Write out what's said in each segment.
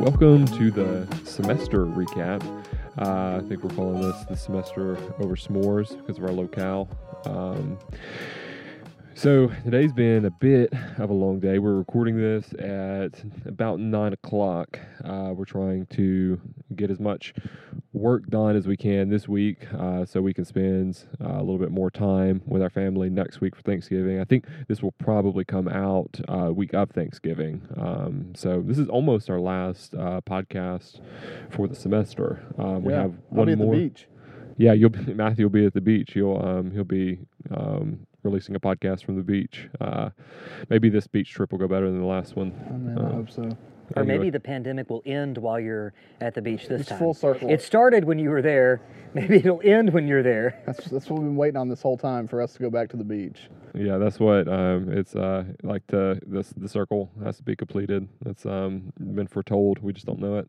welcome to the semester recap. Uh, I think we're calling this the semester over s'mores because of our locale. Um, so today's been a bit of a long day. We're recording this at about nine o'clock. Uh, we're trying to get as much work done as we can this week, uh, so we can spend uh, a little bit more time with our family next week for Thanksgiving. I think this will probably come out uh, week of Thanksgiving. Um, so this is almost our last uh, podcast for the semester. Um, we Yeah, have I'll one be at more. the beach. Yeah, you'll be, Matthew will be at the beach. He'll um, he'll be um, releasing a podcast from the beach. Uh, maybe this beach trip will go better than the last one. Oh man, I Uh, hope so. Or maybe the pandemic will end while you're at the beach this It's time. full circle. It started when you were there. Maybe it'll end when you're there. That's that's what we've been waiting on this whole time for us to go back to the beach. Yeah, that's what um, it's uh, like. The this the circle has to be completed. That's um, been foretold. We just don't know it.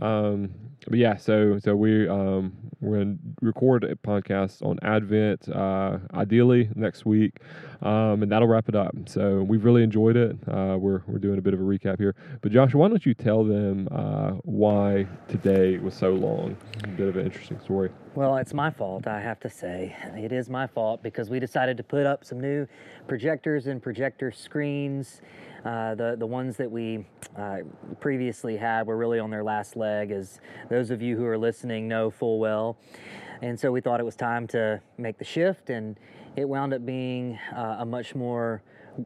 Um, but yeah, so so we um, we're gonna record a podcast on Advent, uh, ideally next week, um, and that'll wrap it up. So we've really enjoyed it. Uh, we're we're doing a bit of a recap here. But Josh, why don't you tell them uh, why today was so long? A bit of an interesting story. Well, it's my fault, I have to say. It is my fault because we decided to put up some new projectors and projector screens. Uh, the the ones that we uh, previously had were really on their last leg, as those of you who are listening know full well. And so we thought it was time to make the shift, and it wound up being uh, a much more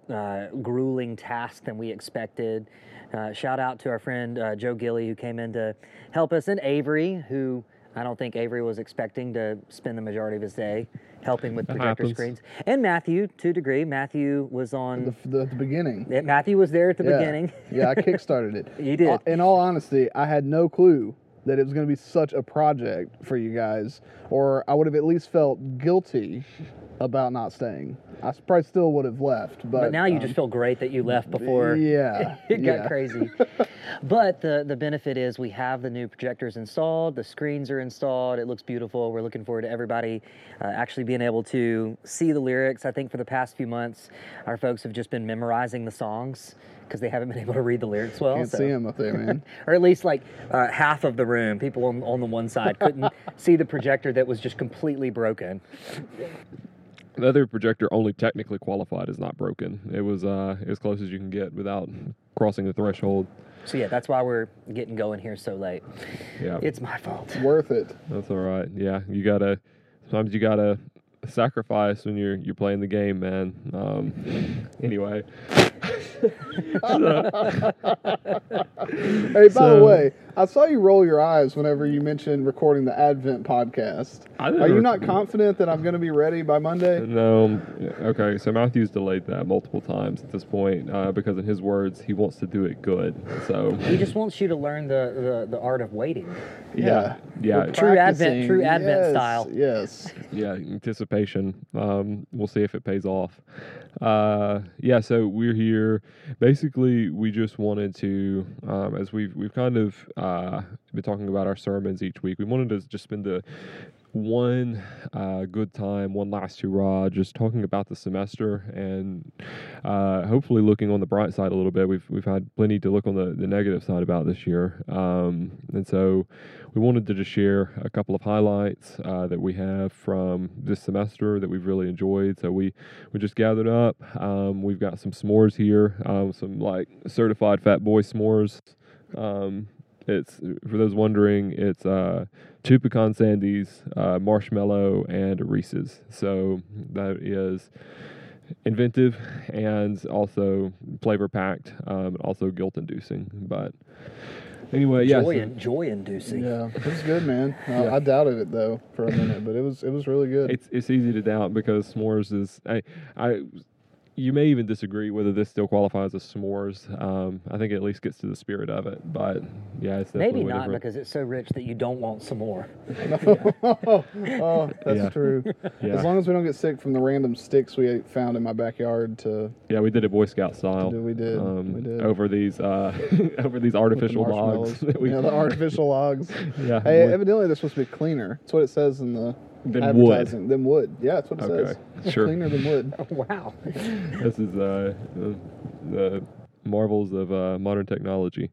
uh, grueling task than we expected. Uh, shout out to our friend uh, Joe Gilly who came in to help us, and Avery, who I don't think Avery was expecting to spend the majority of his day helping with That projector happens. screens, and Matthew to a degree. Matthew was on. The, the, the beginning. Matthew was there at the yeah. beginning. yeah, I kickstarted it. You did. Uh, in all honesty, I had no clue that it was going to be such a project for you guys, or I would have at least felt guilty about not staying. I probably still would have left, but, But now you um, just feel great that you left before yeah, it got yeah. crazy. but the the benefit is we have the new projectors installed, the screens are installed. It looks beautiful. We're looking forward to everybody uh, actually being able to see the lyrics. I think for the past few months, our folks have just been memorizing the songs because they haven't been able to read the lyrics well. Can't so- see them up there, man. or at least like uh, half of the room, people on, on the one side couldn't see the projector that was just completely broken. The other projector only technically qualified as not broken. It was uh, as close as you can get without crossing the threshold. So yeah, that's why we're getting going here so late. Yeah, It's my fault. Worth it. that's all right. Yeah, you gotta. Sometimes you gotta sacrifice when you're you're playing the game, man. Um, anyway, Hey, by So- the way, I saw you roll your eyes whenever you mentioned recording the Advent podcast. I Are you didn't confident that I'm going to be ready by Monday? no. Okay, so Matthew's delayed that multiple times at this point uh, because, in his words, he wants to do it good. So He just wants you to learn the, the, the art of waiting. yeah, yeah, We're True Advent- true Advent Yes, style. Yes. yeah, anticipation. Um, we'll see if it pays off. Uh, yeah, so we're here. Basically, we just wanted to, um, as we've we've kind of uh, been talking about our sermons each week. We wanted to just spend the one uh, good time, one last hurrah, just talking about the semester and uh, hopefully looking on the bright side a little bit. We've we've had plenty to look on the, the negative side about this year, um, and so we wanted to just share a couple of highlights uh, that we have from this semester that we've really enjoyed. So we we just gathered up. Um, we've got some s'mores here, um, some like certified fat boy s'mores. Um, it's for those wondering, it's uh, two pecan sandies, uh, marshmallow, and Reese's. So that is inventive and also flavor packed, um, also guilt inducing. But anyway, yeah. joy, so- in, joy inducing. Yeah, it was good, man. Uh, Yeah. I doubted it though for a minute, but it was it was really good. it's it's easy to doubt because s'mores is I I you may even disagree whether this still qualifies as s'mores. Um, I think it at least gets to the spirit of it, but yeah, it's definitely Maybe not different. because it's so rich that you don't want some more. oh, that's Yeah. true. Yeah. As long as we don't get sick from the random sticks we found in my backyard to Yeah, we did it Boy Scout style. We did, Um, we did. over these uh, over these with the artificial logs. that we- yeah, the artificial logs. yeah, Hey, evidently they're supposed to be cleaner. That's what it says in the Than wood. advertising. Than wood. Yeah, that's what it Okay, says. sure. Cleaner than wood. wow. this is uh, the, the marvels of uh, modern technology.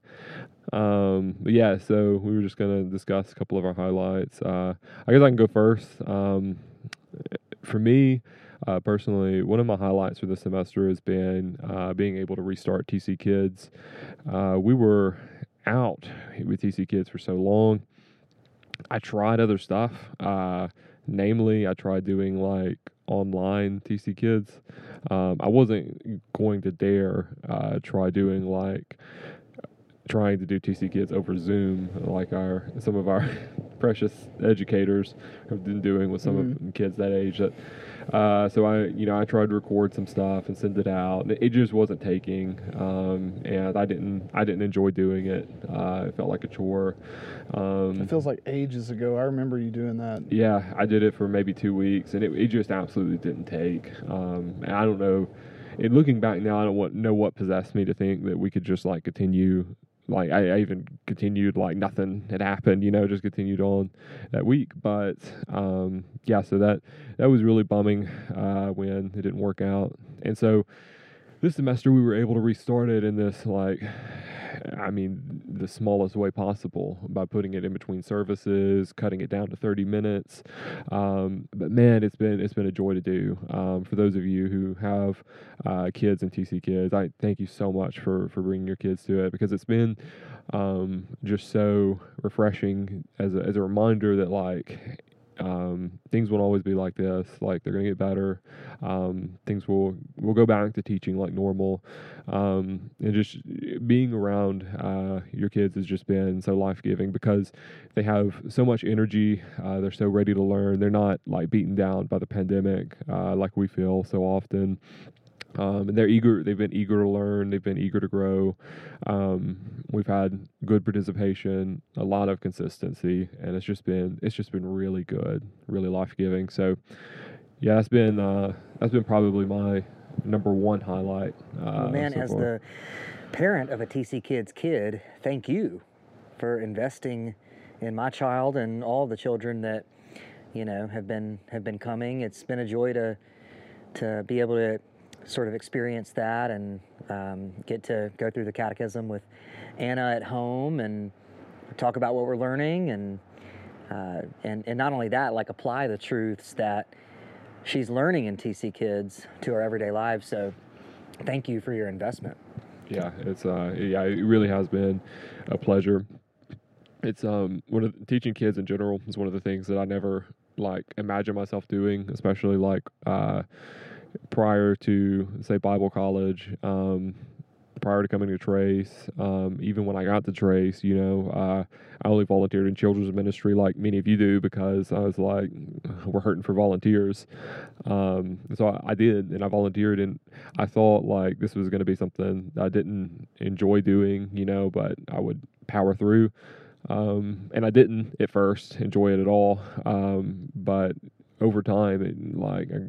Um, but yeah, so we were just gonna discuss a couple of our highlights. Uh, I guess I can go first. Um, for me, uh, personally, one of my highlights for this semester has been uh, being able to restart TC Kids. Uh, we were out with TC Kids for so long. I tried other stuff. Namely, I tried doing like online TC Kids. Um, I wasn't going to dare uh, try doing like trying to do TC Kids over Zoom, like our some of our precious educators have been doing with some Mhm. of the kids that age. That uh, so I, you know, I tried to record some stuff and send it out. It just wasn't taking, um, and I didn't, I didn't enjoy doing it. Uh, it felt like a chore. Um, It feels like ages ago. I remember you doing that. yeah, I did it for maybe two weeks, and it, it just absolutely didn't take. Um, and I don't know. And looking back now, I don't want, know what possessed me to think that we could just like continue. Like I, I even continued like nothing had happened, you know, just continued on that week. But um, yeah, so that that was really bumming uh, when it didn't work out. And so this semester we were able to restart it in this like I mean the smallest way possible by putting it in between services, cutting it down to 30 minutes. Um, but man, it's been it's been a joy to do. Um, for those of you who have uh, kids and TC kids, I thank you so much for for bringing your kids to it because it's been um, just so refreshing as a, as a reminder that like um, things won't always be like this. Like they're gonna get better. Um, things will will go back to teaching like normal. Um, and just being around uh, your kids has just been so life giving because they have so much energy. Uh, they're so ready to learn. They're not like beaten down by the pandemic uh, like we feel so often. Um, and they're eager. They've been eager to learn. They've been eager to grow. Um, we've had good participation, a lot of consistency, and it's just been it's just been really good, really life giving. So, yeah, that's been uh, that's been probably my number one highlight. Uh, man, so as the parent of a TC Kids kid, thank you for investing in my child and all the children that you know have been have been coming. It's been a joy to to be able to sort of experience that and um, get to go through the catechism with Anna at home and talk about what we're learning and uh, and and not only that, like apply the truths that she's learning in TC Kids to our everyday lives. So, thank you for your investment. yeah it's uh yeah it really has been a pleasure it's um one of the, teaching kids in general is one of the things that i never like imagine myself doing especially like uh prior to say bible college um prior to coming to trace um even when i got to trace you know uh i only volunteered in children's ministry like many of you do because i was like we're hurting for volunteers um so I, I did and i volunteered and I thought like this was going to be something I didn't enjoy doing, you know, but I would power through. Um, and I didn't at first enjoy it at all. Um, but over time, it, like I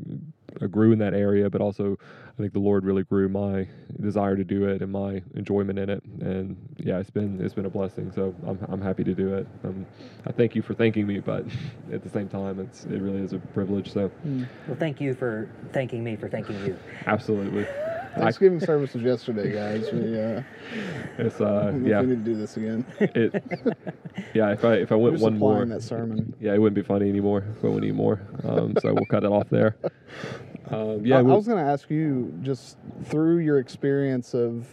grew in that area, but also I think the Lord really grew my desire to do it and my enjoyment in it. And yeah, it's been it's been a blessing. So I'm I'm happy to do it. Um, I thank you for thanking me, but at the same time, it's it really is a privilege. So Well, thank you for thanking me for thanking you. absolutely, Thanksgiving service was yesterday, guys. We, uh, it's uh I yeah. if we need to do this again. it yeah if i if i went one more that sermon. yeah it wouldn't be funny anymore if i went anymore um so we'll cut it off there um Yeah, yeah I, we'll- was going to ask you just through your experience of,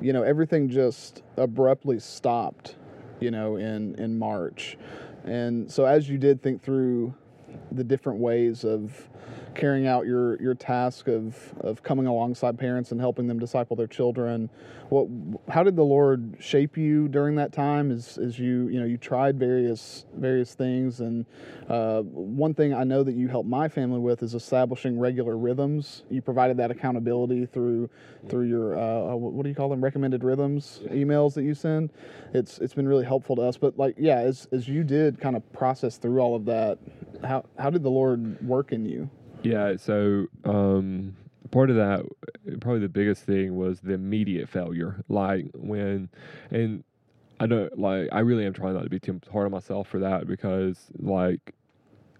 you know, everything just abruptly stopped, you know, in in March, and so as you did think through the different ways of carrying out your your task of of coming alongside parents and helping them disciple their children. What how did the lord shape you during that time as as you you know you tried various various things? And uh, one thing i know that you helped my family with is establishing regular rhythms. You provided that accountability through through your uh, what do you call them? Recommended rhythms emails that you send. It's it's been really helpful to us. But like yeah as as you did kind of process through all of that how how did the lord work in you yeah so um part of that probably the biggest thing was the immediate failure like when and i don't like i really am trying not to be too hard on myself for that because like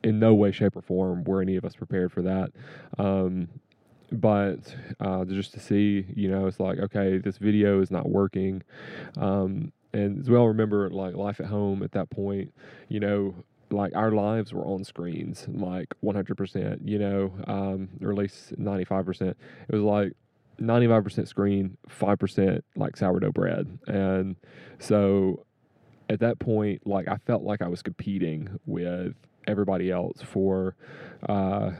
in no way shape or form were any of us prepared for that um but uh, just to see, you know, it's like, okay, this video is not working. Um, and as well remember like life at home at that point, you know, like our lives were on screens like 100% you know um, or at least 95% it was like 95% screen 5% like sourdough bread. And so at that point like i felt like i was competing with everybody else for uh,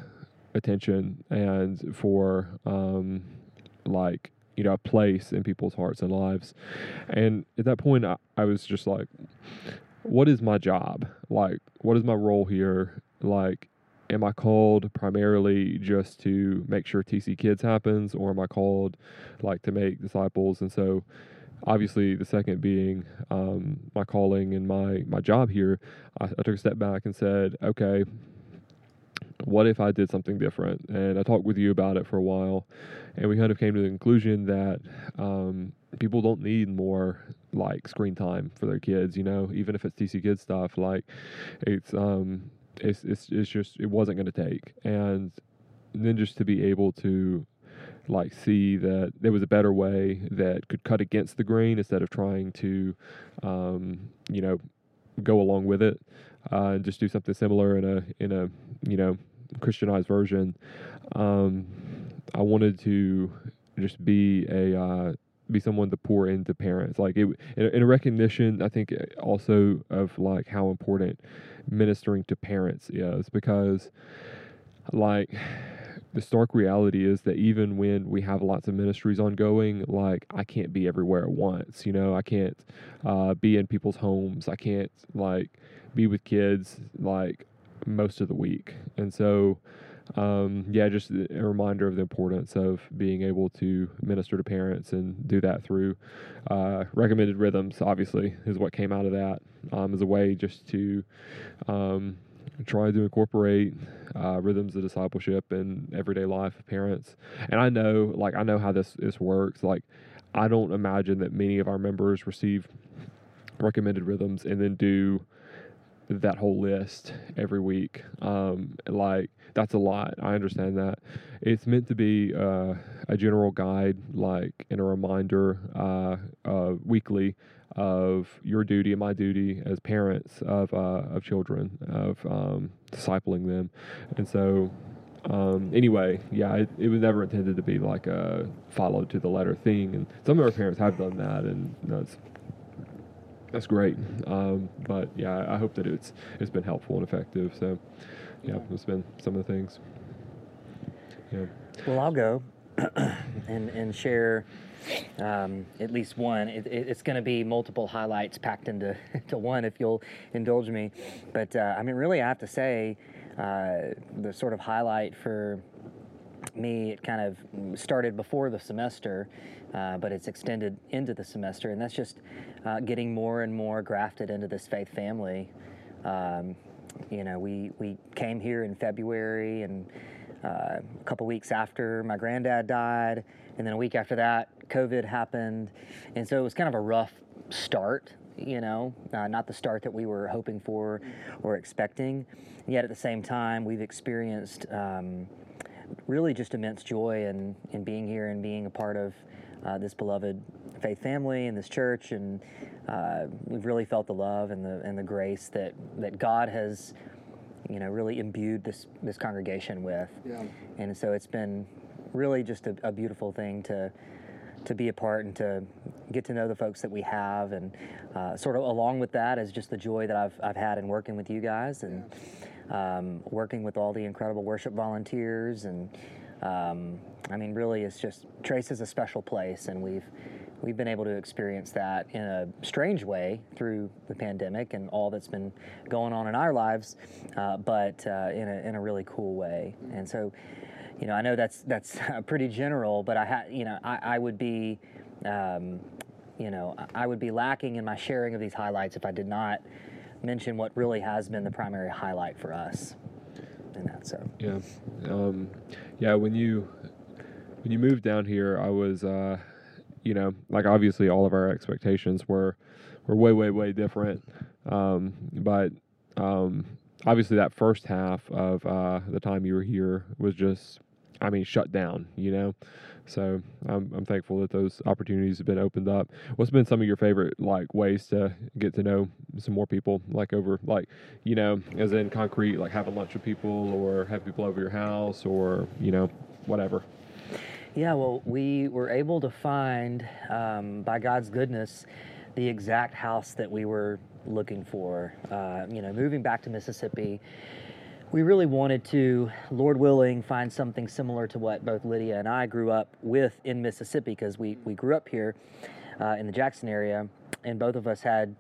attention and for um, like you know a place in people's hearts and lives. And at that point I, I was just like what is my job? Like, what is my role here? Like, am I called primarily just to make sure TC Kids happens, or am I called like to make disciples? And so, obviously, the second being um, my calling and my my job here, I, I took a step back and said, okay, what if I did something different? And I talked with you about it for a while, and we kind of came to the conclusion that um, people don't need more like screen time for their kids. You know, even if it's TC Kids stuff, like it's um, it's it's it's just it wasn't going to take, and then just to be able to like see that there was a better way that could cut against the grain instead of trying to um, you know go along with it uh, and just do something similar in a in a you know Christianized version. Um, I wanted to just be a uh, be someone to pour into parents, like it in, a recognition. I think uh, also of like how important ministering to parents is because like the stark reality is that even when we have lots of ministries ongoing, like I can't be everywhere at once. You know, I can't uh, be in people's homes. I can't like be with kids like most of the week. And so, um, yeah, just a reminder of the importance of being able to minister to parents and do that through uh, recommended rhythms. Obviously, is what came out of that um, as a way just to um, try to incorporate uh, rhythms of discipleship in everyday life of parents. And I know, like, I know how this this works. Like, I don't imagine that many of our members receive recommended rhythms and then do that whole list every week. Um, like that's a lot. I understand that. It's meant to be uh, a general guide, like and a reminder uh, uh, weekly of your duty and my duty as parents of uh, of children, of um, discipling them, and so. Um, anyway, yeah, it, it was never intended to be like a follow to the letter thing, and some of our parents have done that, and you know, it's that's great. Um, but yeah, I hope that it's it's been helpful and effective. So yeah, it's been some of the things. Yeah. Well, I'll go and and share um, at least one. It, it, it's going to be multiple highlights packed into to one, if you'll indulge me. But uh, I mean, really, I have to say, uh, the sort of highlight for me, it kind of started before the semester, uh, but it's extended into the semester, and that's just uh, getting more and more grafted into this faith family. Um, you know, we, we came here in February, and uh, a couple weeks after my granddad died, and then a week after that, COVID happened, and so it was kind of a rough start. You know, uh, not the start that we were hoping for or expecting. Yet at the same time, we've experienced um, really just immense joy in, in being here and being a part of uh, this beloved faith family and this church. And uh, we've really felt the love and the, and the grace that, that God has, you know, really imbued this, this congregation with. Yeah. And so it's been really just a, a beautiful thing to, to be a part and to get to know the folks that we have and uh, sort of along with that is just the joy that I've, I've had in working with you guys and um, working with all the incredible worship volunteers and um, I mean really it's just Trace is a special place and we've we've been able to experience that in a strange way through the pandemic and all that's been going on in our lives uh, but uh, in, a, in a really cool way and so you know, I know that's that's pretty general, but I had, you know, I, I would be, um, you know, I would be lacking in my sharing of these highlights if I did not mention what really has been the primary highlight for us. In that, so yeah, um, yeah. When you when you moved down here, I was, uh, you know, like obviously all of our expectations were were way, way, way different. Um, but um, obviously that first half of uh, the time you were here was just I mean, shut down. You know, so I'm I'm thankful that those opportunities have been opened up. What's been some of your favorite like ways to get to know some more people, like over like you know, as in concrete, like having lunch with people or have people over your house or you know, whatever. Yeah, well, we were able to find, um, by God's goodness, the exact house that we were looking for. Uh, you know, moving back to Mississippi, we really wanted to, Lord willing, find something similar to what both Lydia and I grew up with in Mississippi because we, we grew up here uh, in the Jackson area, and both of us had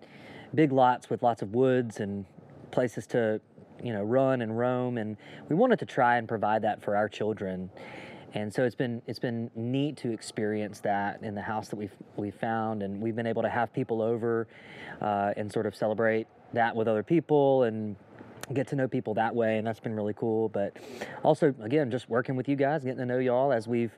big lots with lots of woods and places to, you know, run and roam, and we wanted to try and provide that for our children. And so it's been it's been neat to experience that in the house that we've we found, and we've been able to have people over uh, and sort of celebrate that with other people and get to know people that way, and that's been really cool. But also, again, just working with you guys, getting to know y'all as we've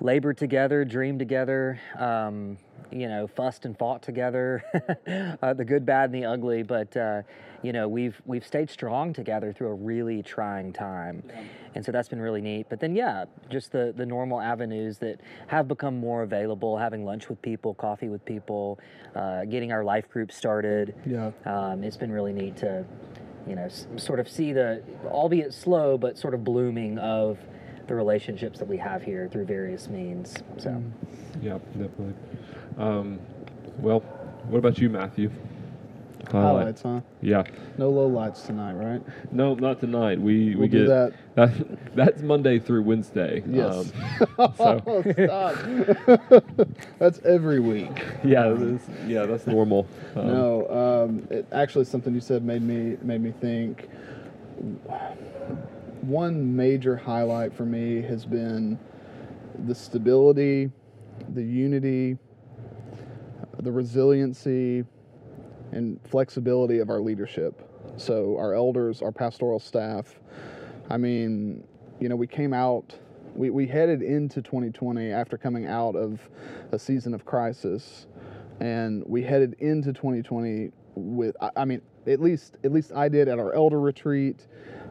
labored together, dreamed together, um, you know, fussed and fought together, uh, the good, bad, and the ugly. But uh, you know, we've we've stayed strong together through a really trying time, yeah. and so that's been really neat. But then, yeah, just the the normal avenues that have become more available, having lunch with people, coffee with people, uh, getting our life group started. Yeah, um, it's been really neat to, you know, sort of see the, albeit slow, but sort of blooming of the relationships that we have here through various means. So, mm. yeah, definitely. Um, well, what about you, Matthew? Highlights, huh? Yeah. No low lights tonight, right? No, not tonight. We we'll we get that. that. That's Monday through Wednesday. Yes. Um, so. oh, stop. that's every week. Yeah, yeah, that's normal. Um, no, um, it, actually, something you said made me made me think. One major highlight for me has been the stability, the unity, the resiliency, and flexibility of our leadership. So, our elders, our pastoral staff, I mean, you know, we came out, we, we headed into 2020 after coming out of a season of crisis, and we headed into 2020 with, I, I mean, at least at least I did at our elder retreat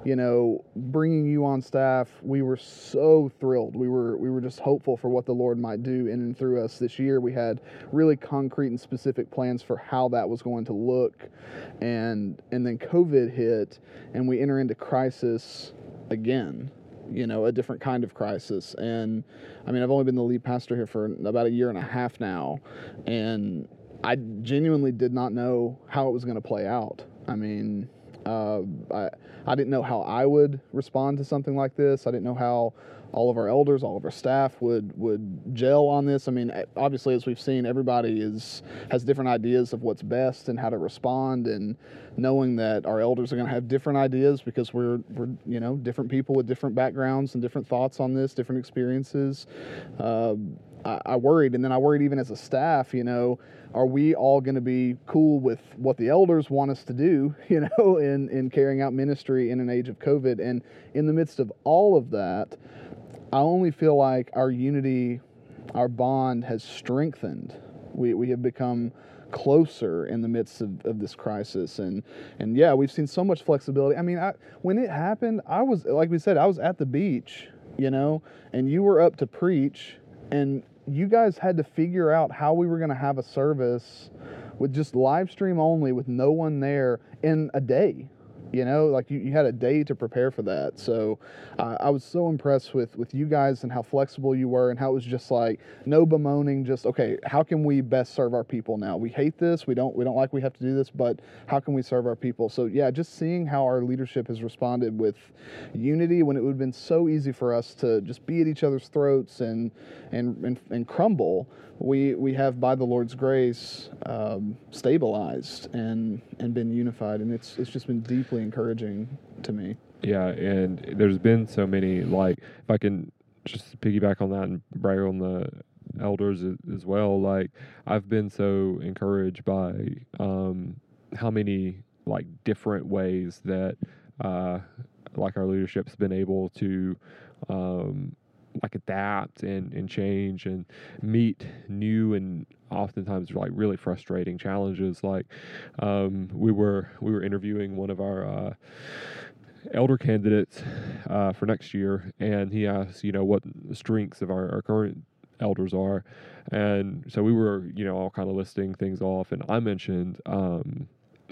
you know, bringing you on staff, we were so thrilled. We were we were just hopeful for what the Lord might do in and through us this year. We had really concrete and specific plans for how that was going to look, and and then COVID hit, and we enter into crisis again. You know, a different kind of crisis. And I mean, I've only been the lead pastor here for about a year and a half now, and I genuinely did not know how it was going to play out. I mean, uh, I, I didn't know how I would respond to something like this. I didn't know how all of our elders, all of our staff would would gel on this. I mean, obviously, as we've seen, everybody is has different ideas of what's best and how to respond, and knowing that our elders are going to have different ideas because we're we're you know different people with different backgrounds and different thoughts on this, different experiences. Uh, I, I worried, and then I worried even as a staff, you know are we all going to be cool with what the elders want us to do, you know, in, in carrying out ministry in an age of COVID? And in the midst of all of that, I only feel like our unity, our bond has strengthened. We, we have become closer in the midst of, of this crisis and and yeah we've seen so much flexibility i mean I, when it happened i was like we said i was at the beach you know and you were up to preach and you guys had to figure out how we were going to have a service with just live stream only with no one there in a day you know like you, you had a day to prepare for that. So uh, i was so impressed with with you guys and how flexible you were and how it was just like no bemoaning just okay how can we best serve our people now? We hate this. We don't we don't like we have to do this but how can we serve our people? So yeah just seeing how our leadership has responded with unity when it would have been so easy for us to just be at each other's throats and and and, and crumble we we have by the Lord's grace um, stabilized and and been unified, and it's it's just been deeply encouraging to me. Yeah, and there's been so many like if I can just piggyback on that and brag on the elders as well. Like I've been so encouraged by um, how many like different ways that uh, like our leadership's been able to um, like adapt and, and change and meet new and oftentimes like really frustrating challenges like um, we were we were interviewing one of our uh, elder candidates uh, for next year, and he asked, you know, what strengths of our, our current elders are, and so we were, you know, all kind of listing things off, and I mentioned. Um,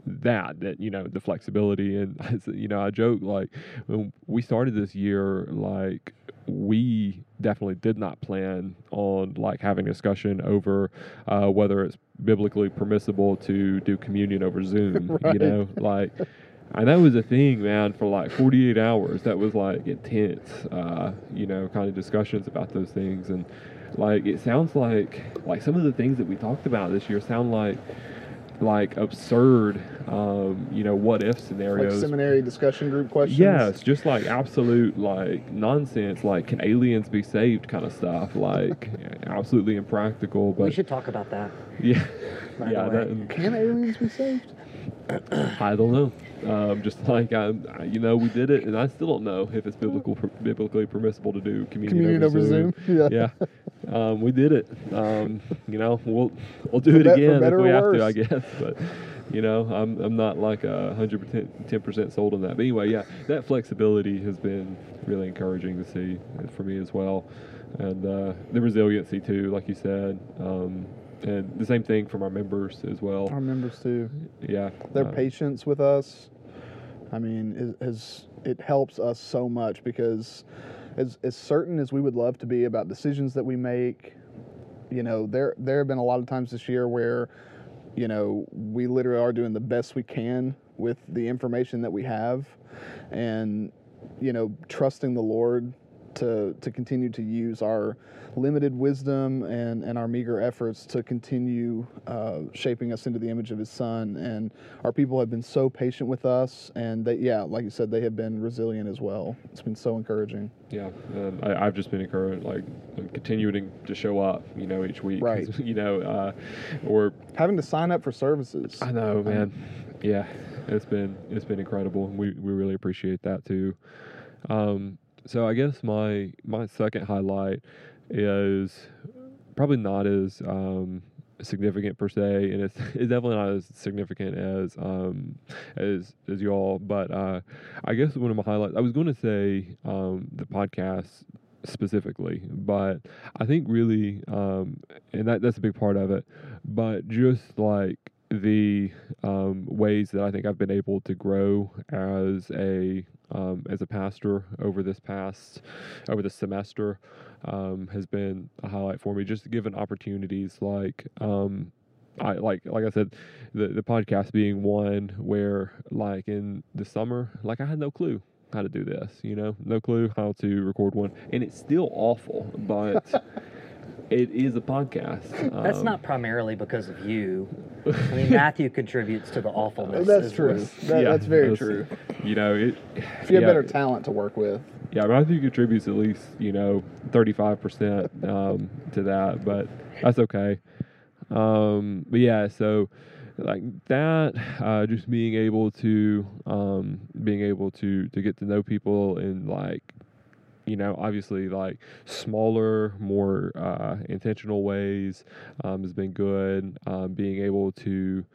that that you know the flexibility and you know I joke like when we started this year like we definitely did not plan on like having a discussion over uh, whether it's biblically permissible to do communion over Zoom. Right. You know, like, and that was a thing, man, for like 48 hours. That was like intense, uh, you know, kind of discussions about those things. And like, it sounds like like some of the things that we talked about this year sound like like absurd, um, you know, what if Like scenarios. seminary discussion group questions. Yes, just like absolute like nonsense, like can aliens be saved kind of stuff, like absolutely impractical. But we should talk about that. yeah, by the yeah, way. that, Can aliens be saved? I don't know. Um, just like I, I- you know, we did it, and I still don't know if it's biblical, biblically permissible to do communion, Communion over Zoom. Yeah. Yeah, um, we did it. Um, you know, we'll we'll do For it again if we have to, I guess. But you know, I'm I'm not like a hundred percent, ten percent sold on that. But anyway, yeah, that flexibility has been really encouraging to see for me as well, and uh, the resiliency too, like you said. Um, and the same thing from our members as well. Our members too. Yeah, Their uh, patience with us, I mean, is, is it helps us so much because as as certain as we would love to be about decisions that we make, you know, there there have been a lot of times this year where, you know, we literally are doing the best we can with the information that we have, and you know, trusting the Lord to to continue to use our limited wisdom and, and our meager efforts to continue uh, shaping us into the image of his son and our people have been so patient with us and they yeah like you said they have been resilient as well it's been so encouraging Yeah, um, I, I've just been encouraged, like continuing to show up, you know, each week. Right. You know, uh, or having to sign up for services I know, man. Yeah, it's been it's been incredible. We we really appreciate that too. Um, so I guess my my second highlight is probably not as um, significant per se, and it's, it's definitely not as significant as um, as as y'all. But uh, I guess one of my highlights. I was going to say um, the podcast specifically, but I think really, um, and that that's a big part of it. But just like the um, ways that I think I've been able to grow as a um, as a pastor over this past over this semester um, has been a highlight for me. Just given opportunities like um, I like like I said, the the podcast being one where like in the summer, like I had no clue how to do this, you know, no clue how to record one, and it's still awful, but. It is a podcast. That's Um, not primarily because of you. I mean, Matthew contributes to the awfulness. that's as true well. that, Yeah, that's very that's- true You know, it. if you have better talent to work with Yeah, Matthew contributes at least you know thirty five percent um, to that, but that's okay. Um, but yeah, so like that, uh, just being able to um, being able to to get to know people and like you know obviously like smaller more uh, intentional ways um, has been good um, being able to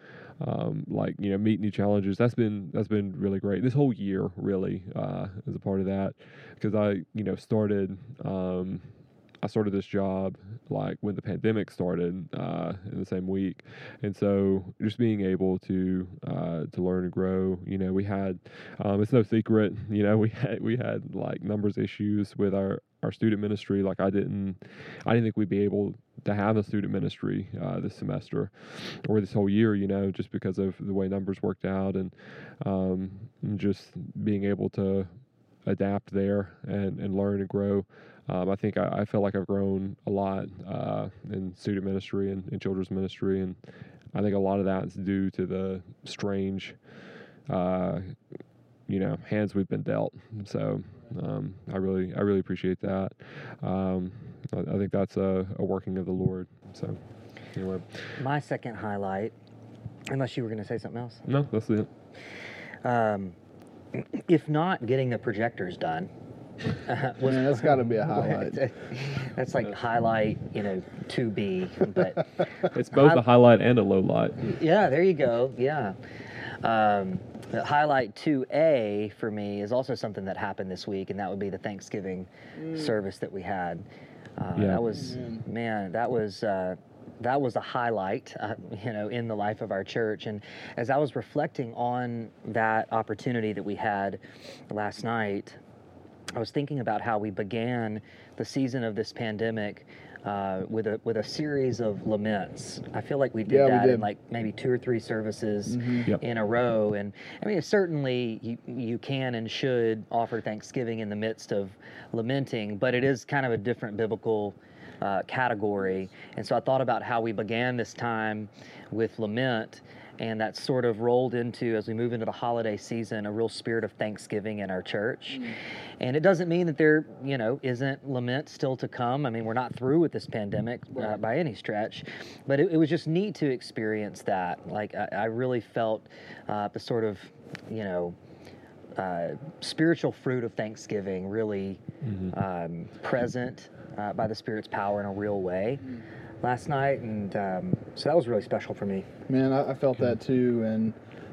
um, like you know meet new challenges. That's been that's been really great. This whole year really uh, a part of that because I you know started um, I started this job like when the pandemic started uh, in the same week, and so just being able to uh, to learn and grow. You know, we had um, it's no secret. You know, we had we had like numbers issues with our our student ministry. Like I didn't I didn't think we'd be able to have a student ministry uh, this semester or this whole year. You know, just because of the way numbers worked out and um, and just being able to adapt there and, and learn and grow. Um, I think I, I feel like I've grown a lot uh, in student ministry and in children's ministry, and I think a lot of that is due to the strange, uh, you know, hands we've been dealt. So um, I really, I really appreciate that. Um, I, I think that's a, a working of the Lord. So anyway, My second highlight, unless you were going to say something else, no, that's it. um, if not getting the projectors done, was Man, that's got to be a highlight That's like highlight, you know, to be. But It's both Hi- a highlight and a low light. yeah, there you go. Yeah. Um, The highlight 2A for me is also something that happened this week, and that would be the Thanksgiving service that we had. Uh, Yeah. That was, Amen. man, that was. Uh, that was a highlight, uh, you know, in the life of our church. And as I was reflecting on that opportunity that we had last night, I was thinking about how we began the season of this pandemic uh, with a with a series of laments. I feel like we did Yeah, we that in like maybe two or three services Yep. in a row. And I mean, certainly you you can and should offer Thanksgiving in the midst of lamenting, but it is kind of a different biblical. Uh, category, and so I thought about how we began this time with lament, and that sort of rolled into as we move into the holiday season a real spirit of thanksgiving in our church. And it doesn't mean that there you know isn't lament still to come. I mean we're not through with this pandemic uh, by any stretch but it, it was just neat to experience that. Like i, I really felt uh, the sort of you know uh, spiritual fruit of Thanksgiving really um, present uh, by the Spirit's power in a real way last night, and um, so that was really special for me. Man, I, I felt that too, and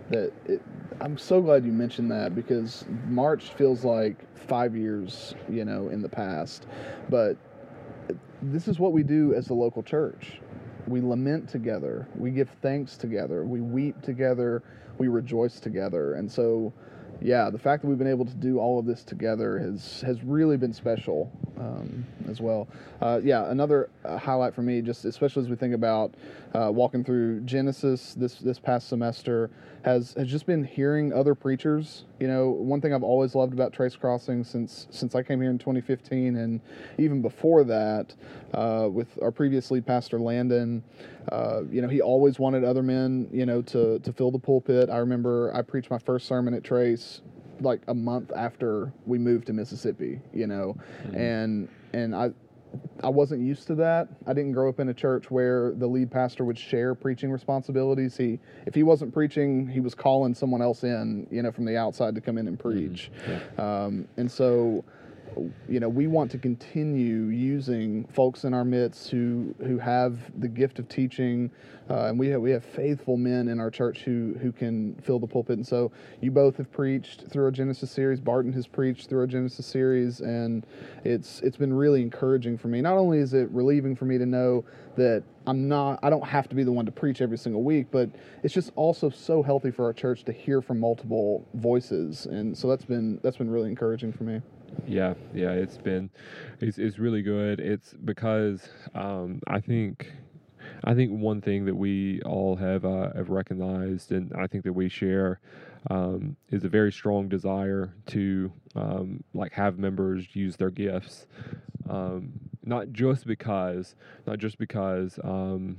that it, I'm so glad you mentioned that because March feels like five years, you know, in the past, but this is what we do as a local church. We lament together, we give thanks together, we weep together, we rejoice together, and so. Yeah, the fact that we've been able to do all of this together has has really been special um, as well. Uh, yeah, another uh, highlight for me, just especially as we think about uh, walking through Genesis this this past semester, has has just been hearing other preachers. You know, one thing I've always loved about Trace Crossing since since I came here in 2015, and even before that, uh, with our previous lead pastor Landon, uh, you know, he always wanted other men, you know, to to fill the pulpit. I remember I preached my first sermon at Trace like a month after we moved to Mississippi, you know, and and I I wasn't used to that. I didn't grow up in a church where the lead pastor would share preaching responsibilities. He if he wasn't preaching, he was calling someone else in, you know, from the outside to come in and preach. Um, and so you know, we want to continue using folks in our midst who who have the gift of teaching, uh, and we have we have faithful men in our church who who can fill the pulpit. And so, you both have preached through our Genesis series. Barton has preached through our Genesis series, and it's it's been really encouraging for me. Not only is it relieving for me to know that I'm not I don't have to be the one to preach every single week, but it's just also so healthy for our church to hear from multiple voices, and so that's been that's been really encouraging for me. Yeah, yeah, it's been, it's it's really good. It's because um, I think, I think one thing that we all have uh, have recognized, and I think that we share, um, is a very strong desire to um, like have members use their gifts, um, not just because, not just because, um,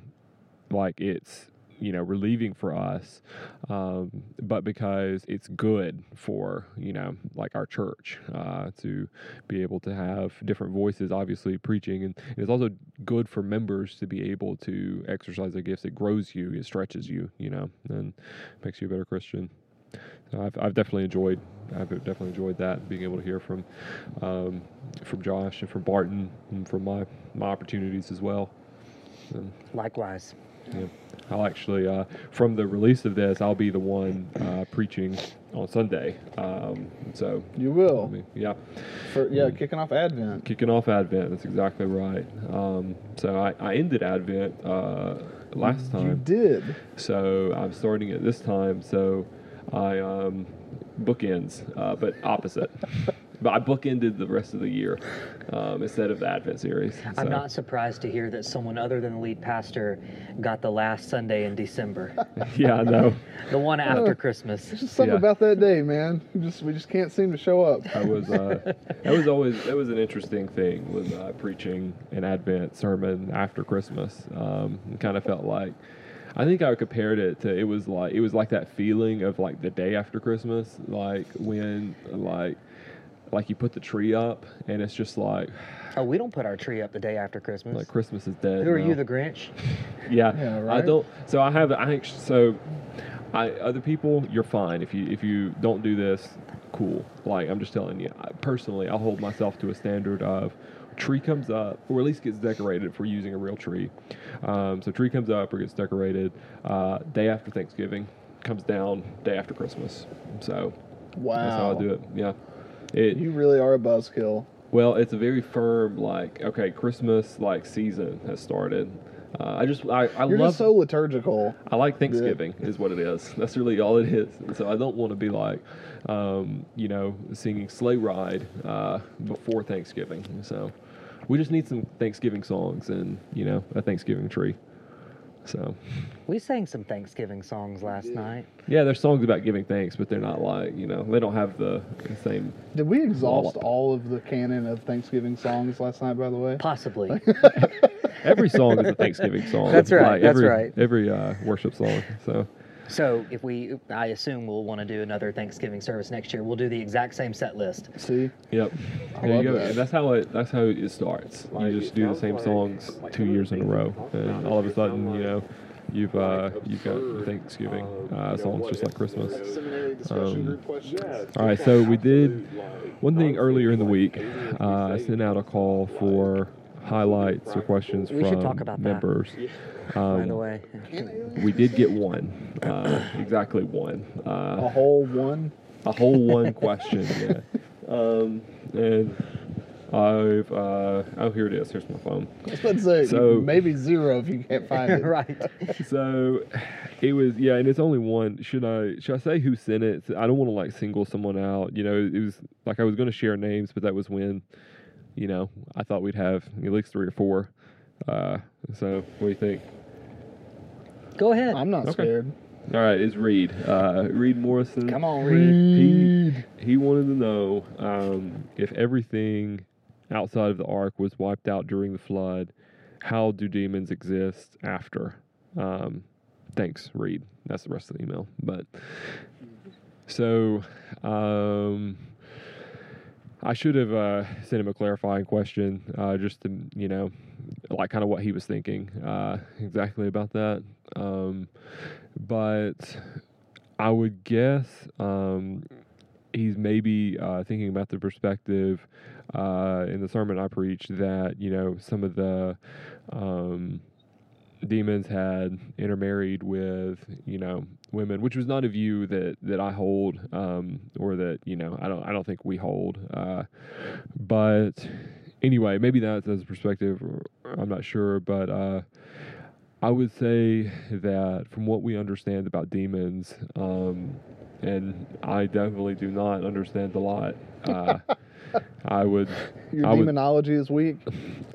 like it's you know relieving for us um, but because it's good for you know like our church uh, to be able to have different voices obviously preaching and, it's also good for members to be able to exercise their gifts. It grows you it stretches you you know and makes you a better christian. I've, I've definitely enjoyed I've definitely enjoyed that being able to hear from um, from Josh and from Barton and from my my opportunities as well. And Likewise. Yeah. I'll actually, uh, from the release of this, I'll be the one uh, preaching on Sunday. Um, so, You I will. mean, yeah, For, yeah, kicking off Advent. kicking off Advent. That's exactly right. Um, so I, I ended Advent uh, last time. You did. So I'm starting it this time. So I um, bookends, uh, but opposite. but I bookended the rest of the year um, instead of the Advent series. I'm not surprised to hear that someone other than the lead pastor got the last Sunday in December, Yeah, I know. the one after Uh, Christmas. There's just something Yeah. about that day, man. We just we just can't seem to show up. I was uh, that was always that was an interesting thing with uh, preaching an Advent sermon after Christmas. Um, kind of felt like I think I compared it to it was like it was like that feeling of like the day after Christmas, like when like like you put the tree up and it's just like Oh, we don't put our tree up the day after Christmas. like Christmas is dead. Who are now. you, the Grinch? Yeah, Yeah, I don't. So I have. I think so. I other people, you're fine if you if you don't do this. Cool. Like I'm just telling you. I, personally, I'll hold myself to a standard of tree comes up, or at least gets decorated if we're using a real tree. Um, so tree comes up or gets decorated uh, day after Thanksgiving. comes down day after Christmas. So Wow. that's how I do it. Yeah. It You really are a buzzkill. well, it's a very firm like okay, Christmas like season has started. Uh, I just I, I You're love just so liturgical. I like Thanksgiving is what it is. That's really all it is. And so I don't want to be like, um, you know, singing sleigh ride uh, before Thanksgiving. So we just need some Thanksgiving songs and you know a Thanksgiving tree. So We sang some Thanksgiving songs last night. yeah, there's songs about giving thanks, but they're not like you know they don't have the same. Did we exhaust Wallop. all of the canon of Thanksgiving songs last night? By the way, Possibly. Every song is a Thanksgiving song. That's right, Like, that's every, right. Every uh, worship song. So so if we, I assume we'll want to do another Thanksgiving service next year. We'll do the exact same set list. see, Yep. I There you go. that. That's how it. That's how it starts. You just do the same songs two years in a row, and all of a sudden, you know, you've uh, you've got Thanksgiving uh, songs just like Christmas. seminary discussion group questions. All right. So we did one thing earlier in the week. Uh, I sent out a call for highlights or questions We from talk about that. members. By the Um, way, we did get one, uh, exactly one. A Uh, whole one. a whole one question, yeah. Um, and I've uh, oh here it is. Here's my phone. I was about say So- maybe zero if you can't find it. right. So it was yeah, and it's only one. Should I should I say who sent it? I don't want to like single someone out. You know, it was like I was going to share names, but that was when, you know, I thought we'd have at least three or four. Uh, so what do you think? Go ahead. I'm not Okay. scared. All right, it's Reed. Uh, Reed Morrison. Come on, Reed. He, he wanted to know um, if everything outside of the ark was wiped out during the flood, how do demons exist after? Um, thanks, Reed. That's the rest of the email. But so um, I should have uh, sent him a clarifying question uh, just to, you know, like kind of what he was thinking uh, exactly about that. Um, but I would guess um, he's maybe uh, thinking about the perspective uh, in the sermon I preached that you know some of the um, demons had intermarried with you know women, which was not a view that that I hold um, or that you know I don't I don't think we hold. Uh, but anyway, maybe that's as a perspective. I'm not sure, but. Uh, I would say that from what we understand about demons, um, and I definitely do not understand a lot. Uh, I would, Your I would- demonology is weak.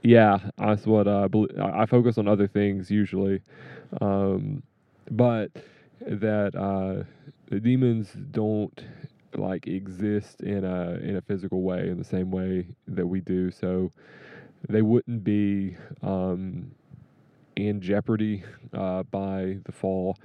yeah, that's what I believe. I I focus on other things usually, um, but that uh, the demons don't like exist in a in a physical way in the same way that we do. So they wouldn't be um, in jeopardy uh, by the fall.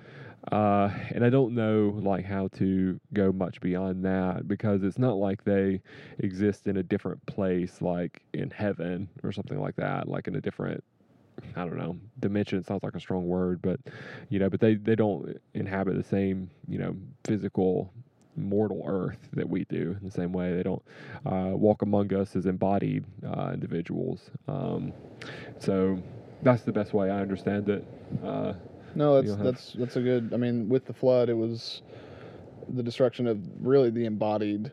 Uh, and I don't know like how to go much beyond that because it's not like they exist in a different place, like in heaven or something like that, like in a different, I don't know, dimension. It Sounds like a strong word, but you know, but they they don't inhabit the same, you know, physical mortal earth that we do in the same way. They don't uh, walk among us as embodied uh, individuals. Um, so that's the best way i understand it. Uh, No, that's that's that's a good. I mean, with the flood, it was the destruction of really the embodied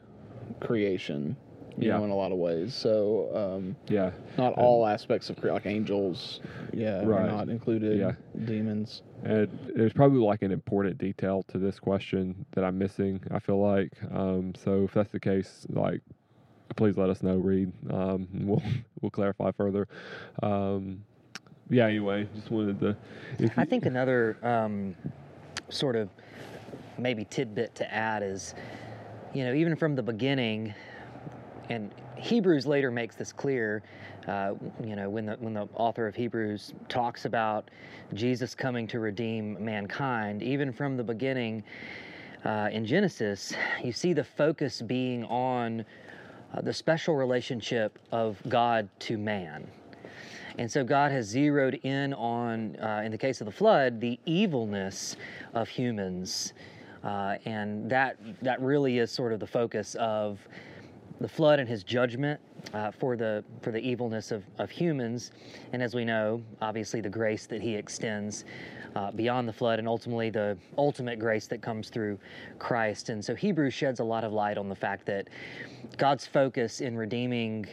creation. You Yeah. know, in a lot of ways. So, um, yeah not Um, all aspects of cre- like angels, yeah, are not included. Yeah. Demons. And there's probably like an important detail to this question that I'm missing. I feel like um, so. If that's the case, like, please let us know, Reed. Um, we'll we'll clarify further. Um, yeah. Anyway, just wanted to. If I think another um, sort of maybe tidbit to add is, you know, even from the beginning, and Hebrews later makes this clear. Uh, you know, when the when the author of Hebrews talks about Jesus coming to redeem mankind, even from the beginning uh, in Genesis, you see the focus being on uh, the special relationship of God to man. And so God has zeroed in on, uh, in the case of the flood, the evilness of humans. Uh, and that, that really is sort of the focus of the flood and his judgment uh, for the for the evilness of, of humans, and as we know, obviously the grace that he extends uh, beyond the flood, and ultimately the ultimate grace that comes through Christ. And so Hebrews sheds a lot of light on the fact that God's focus in redeeming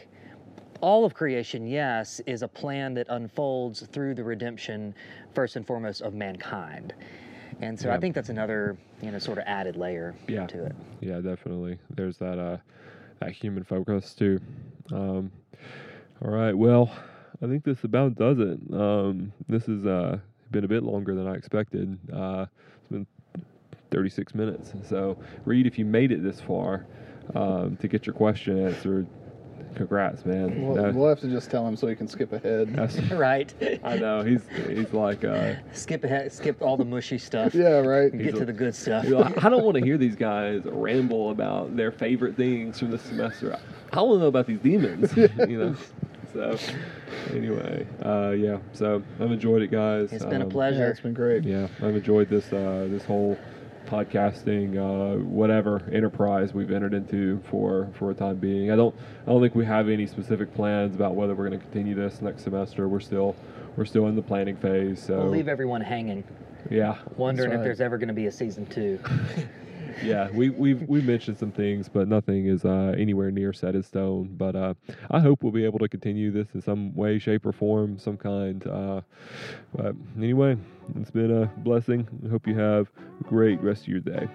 all of creation, yes, is a plan that unfolds through the redemption, first and foremost, of mankind. And so I think that's another, you know, sort of added layer Yeah. to it. Yeah, definitely. There's that uh that human focus too. Um all right, well, I think this about does it. Um this has uh been a bit longer than I expected. Uh it's been 36 minutes. So, Reed, if you made it this far um to get your question answered, congrats, man. We'll, That- we'll have to just tell him so he can skip ahead. that's right. I know he's he's like uh skip ahead, skip all the mushy stuff. Yeah, right. and Get to the good stuff. You know, I don't want to hear these guys ramble about their favorite things from the semester. I want to know about these demons, you know. So, anyway, uh, yeah. So I've enjoyed it, guys. It's been a Um, Yeah, pleasure. it's been great. Yeah, I've enjoyed this uh, this whole podcasting, uh, whatever enterprise we've entered into for for a time being. I don't I don't think we have any specific plans about whether we're going to continue this next semester. We're still we're still in the planning phase. So We'll leave everyone hanging, yeah, wondering if there's ever going to be a season two. yeah, we we've we mentioned some things, but nothing is uh, anywhere near set in stone. But uh, I hope we'll be able to continue this in some way, shape, or form, some kind. Uh, but anyway, it's been a blessing. I hope you have a great rest of your day.